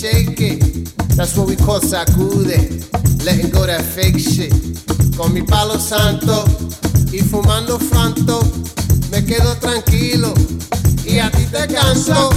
That's what we call sacude. Letting go that fake shit. Con mi palo santo y fumando franto, me quedo tranquilo y a ti te canso.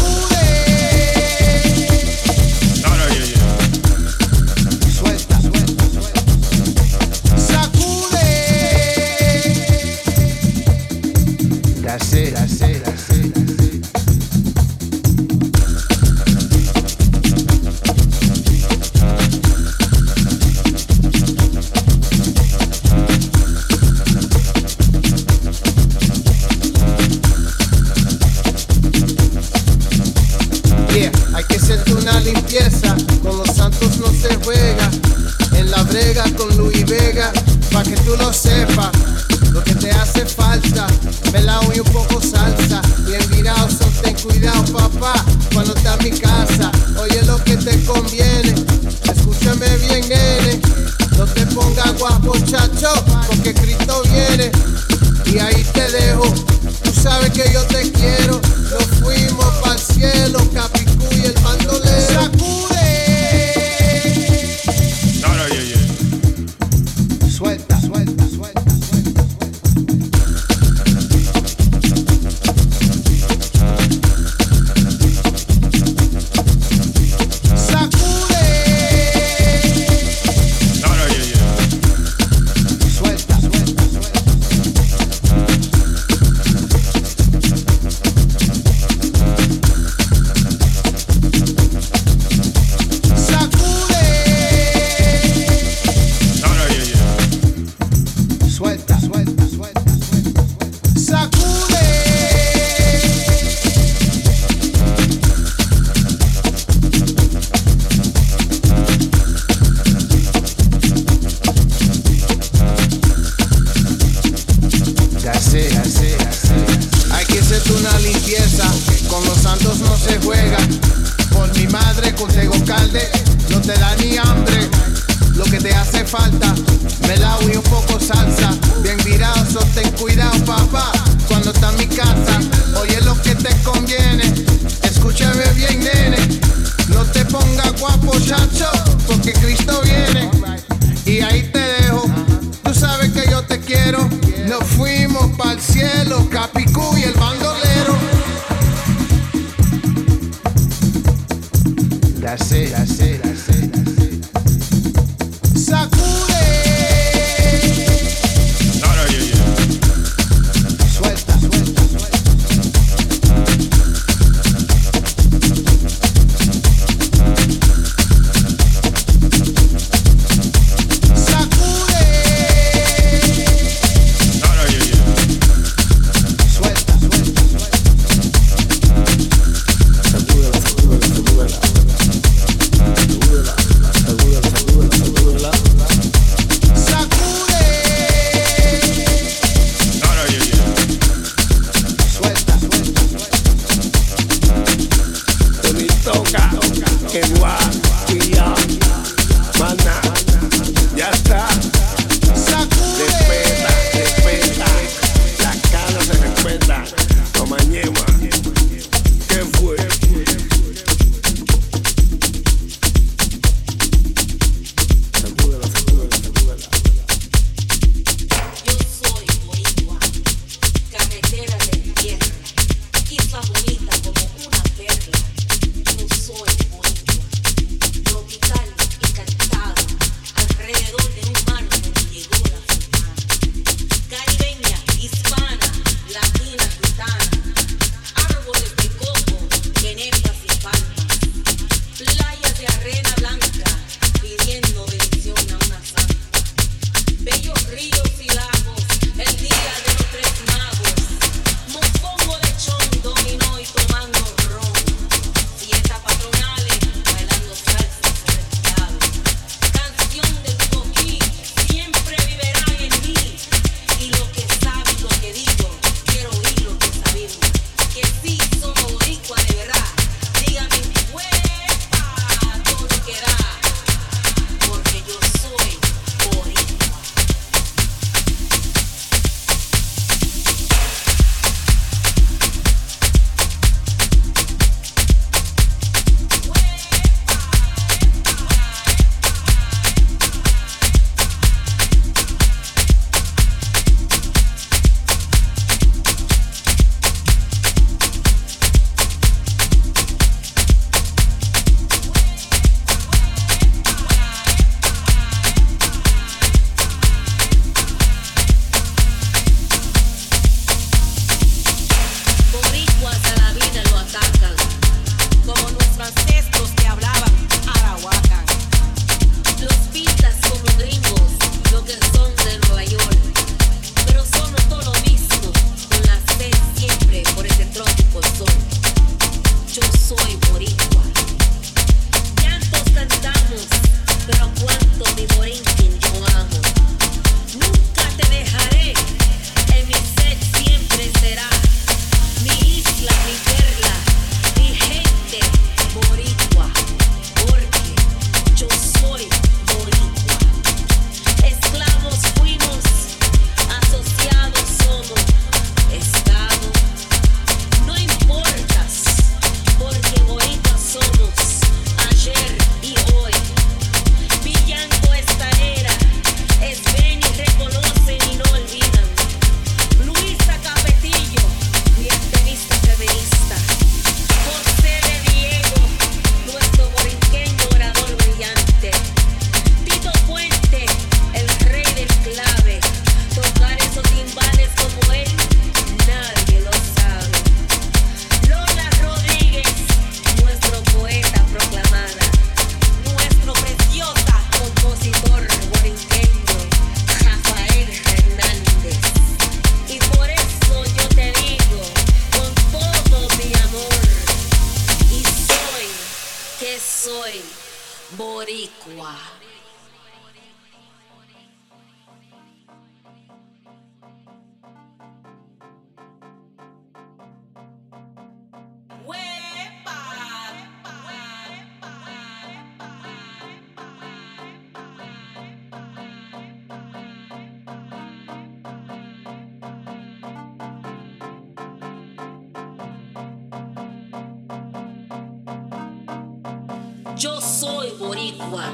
Soy Boricua.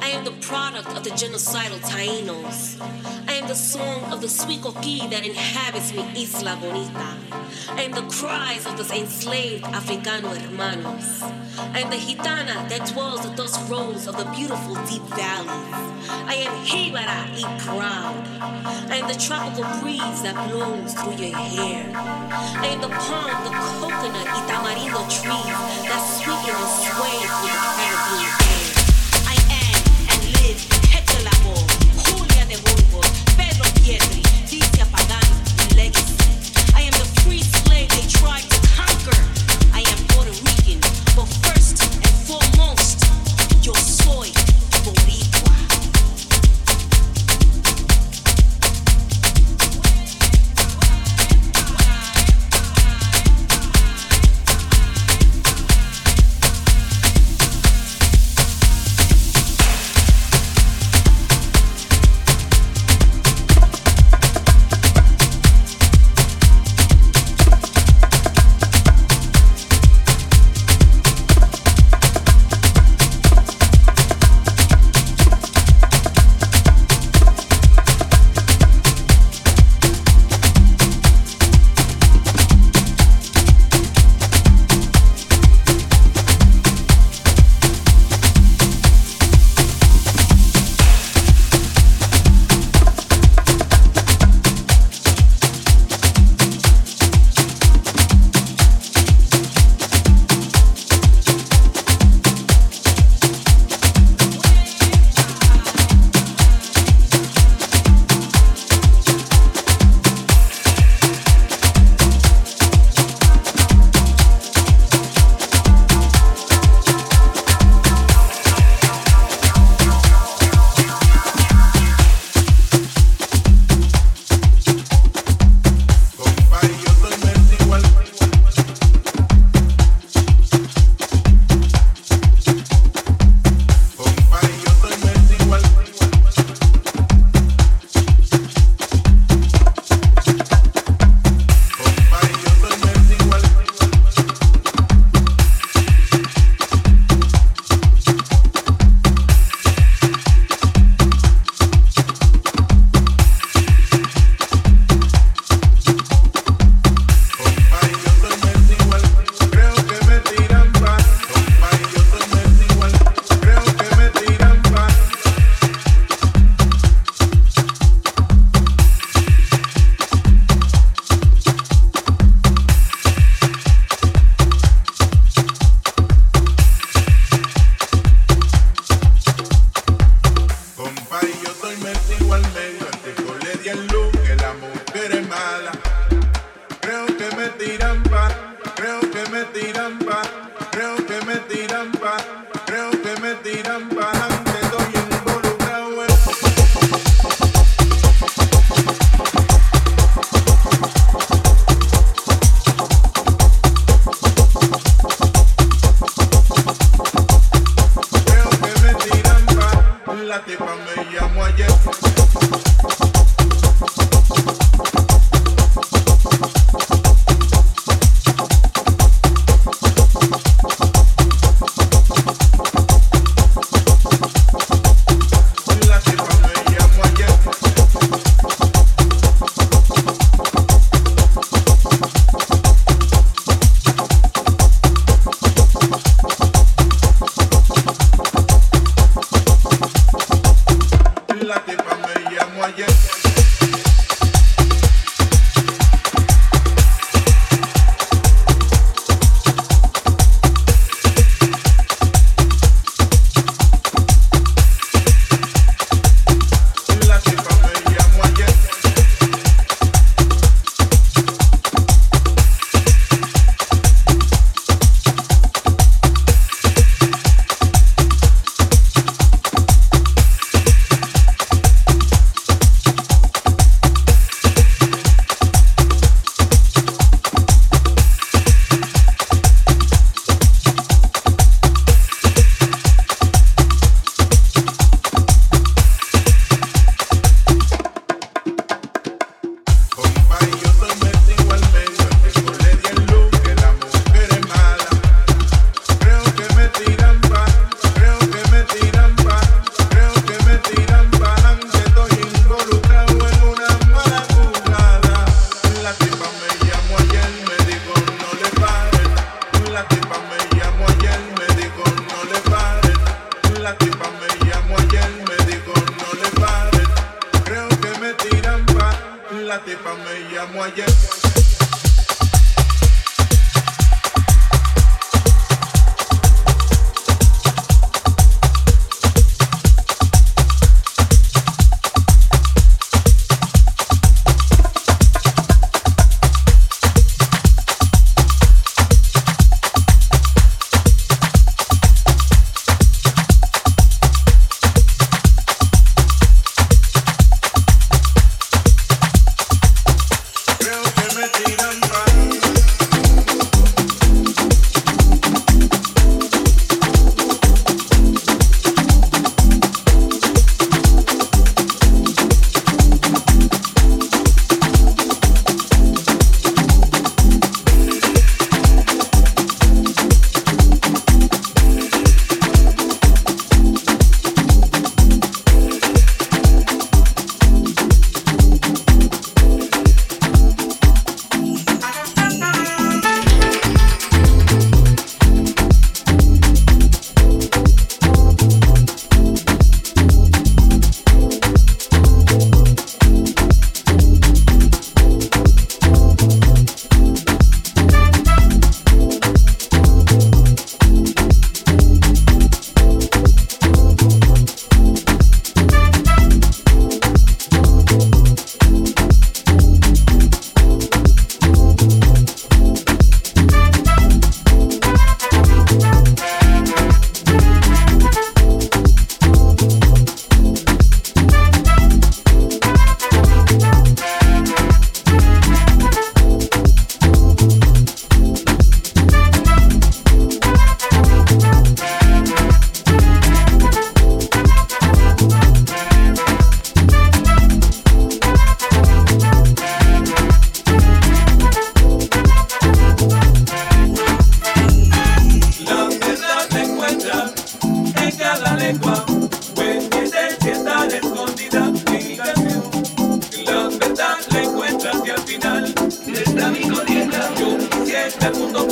I am the product of the genocidal Tainos. I am the song of the coquí that inhabits me, isla bonita. I am the cries of the enslaved Africano hermanos. I am the gitana that dwells at those rows of the beautiful deep valleys. I am Hibara y proud. I am the tropical breeze that blows through your hair. I am the palm, the coconut y tamarindo trees that sweeten and sway through the Caribbean yeah. la lengua, pues que está escondida en mi canción. La verdad la encuentras y al final está mi corriente. Yo quisiera el mundo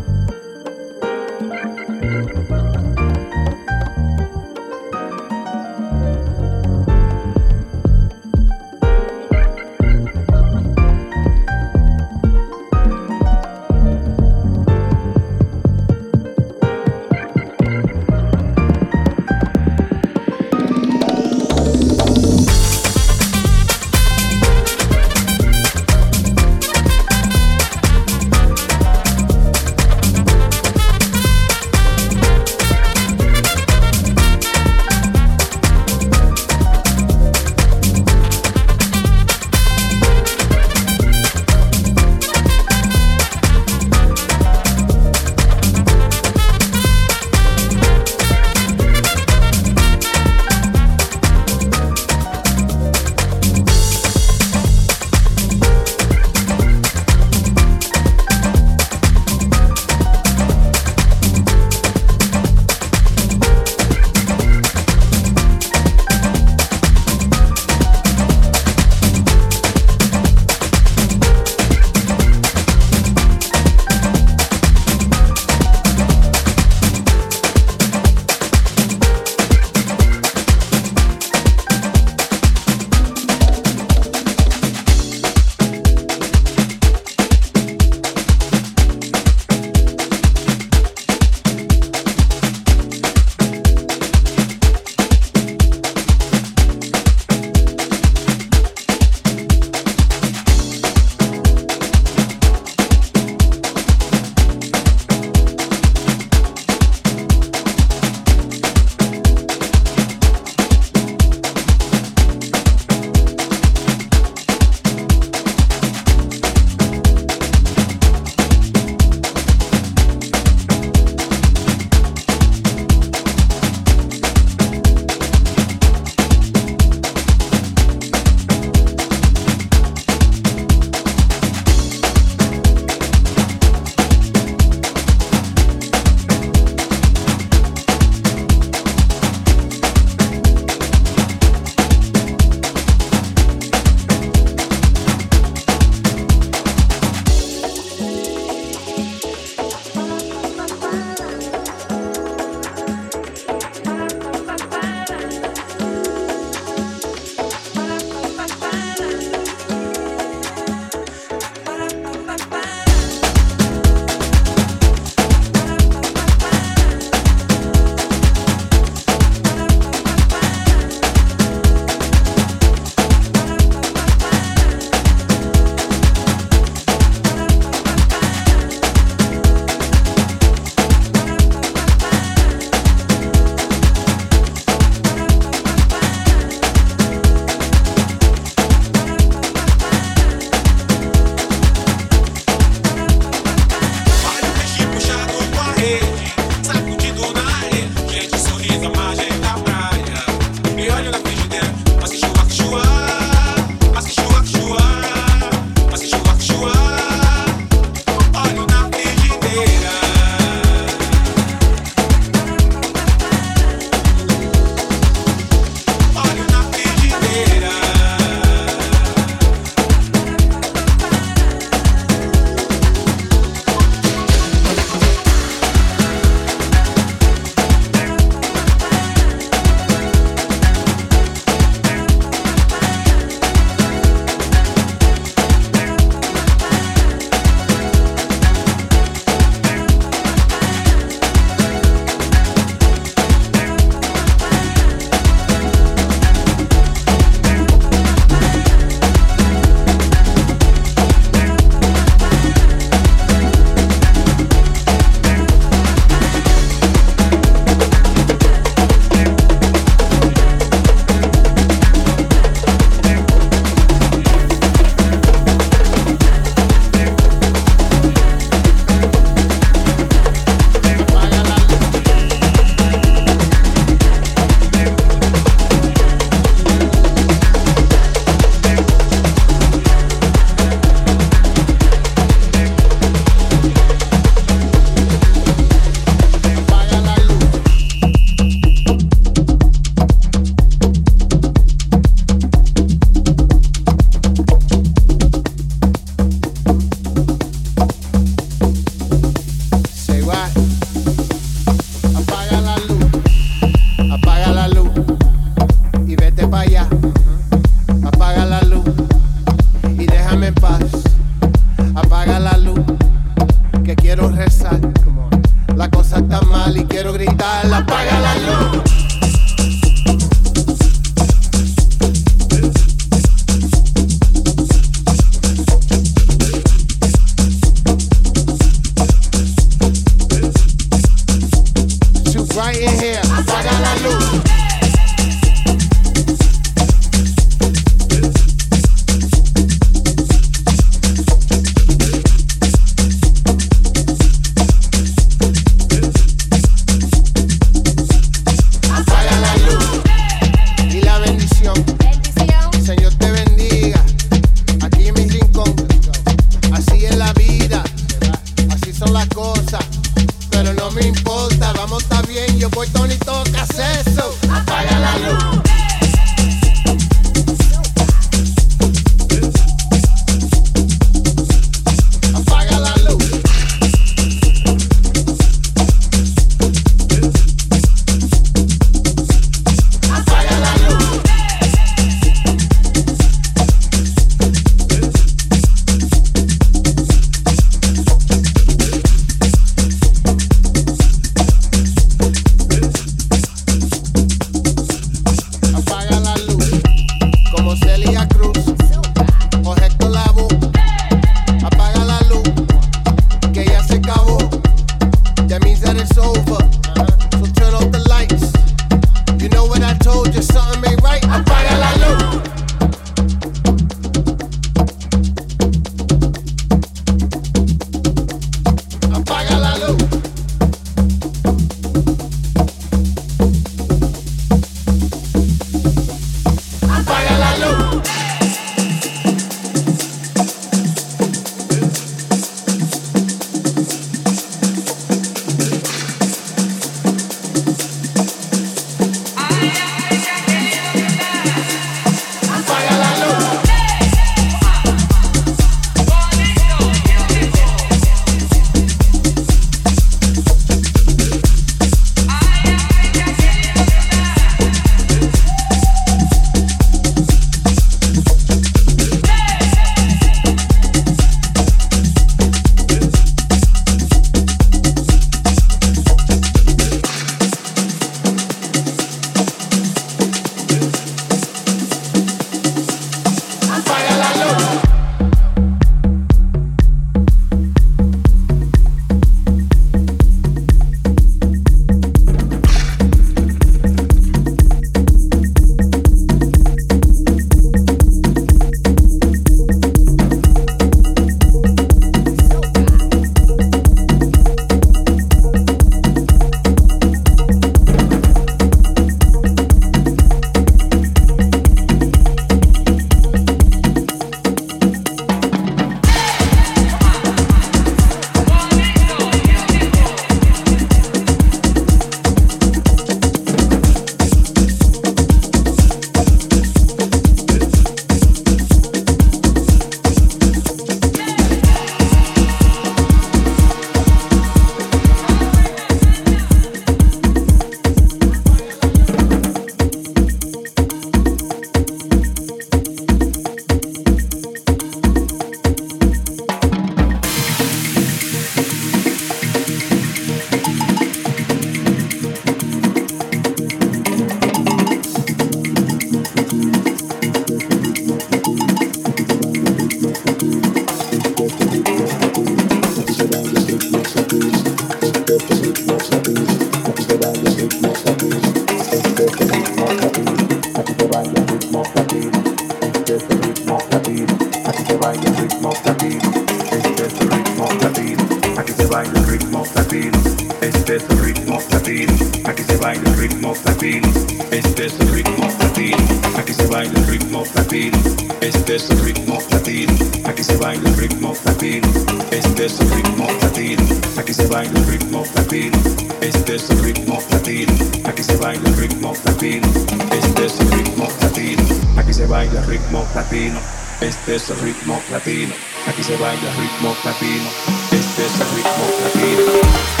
ritmo platino, este es el ritmo platino, aquí se baila ritmo platino, este es el ritmo platino.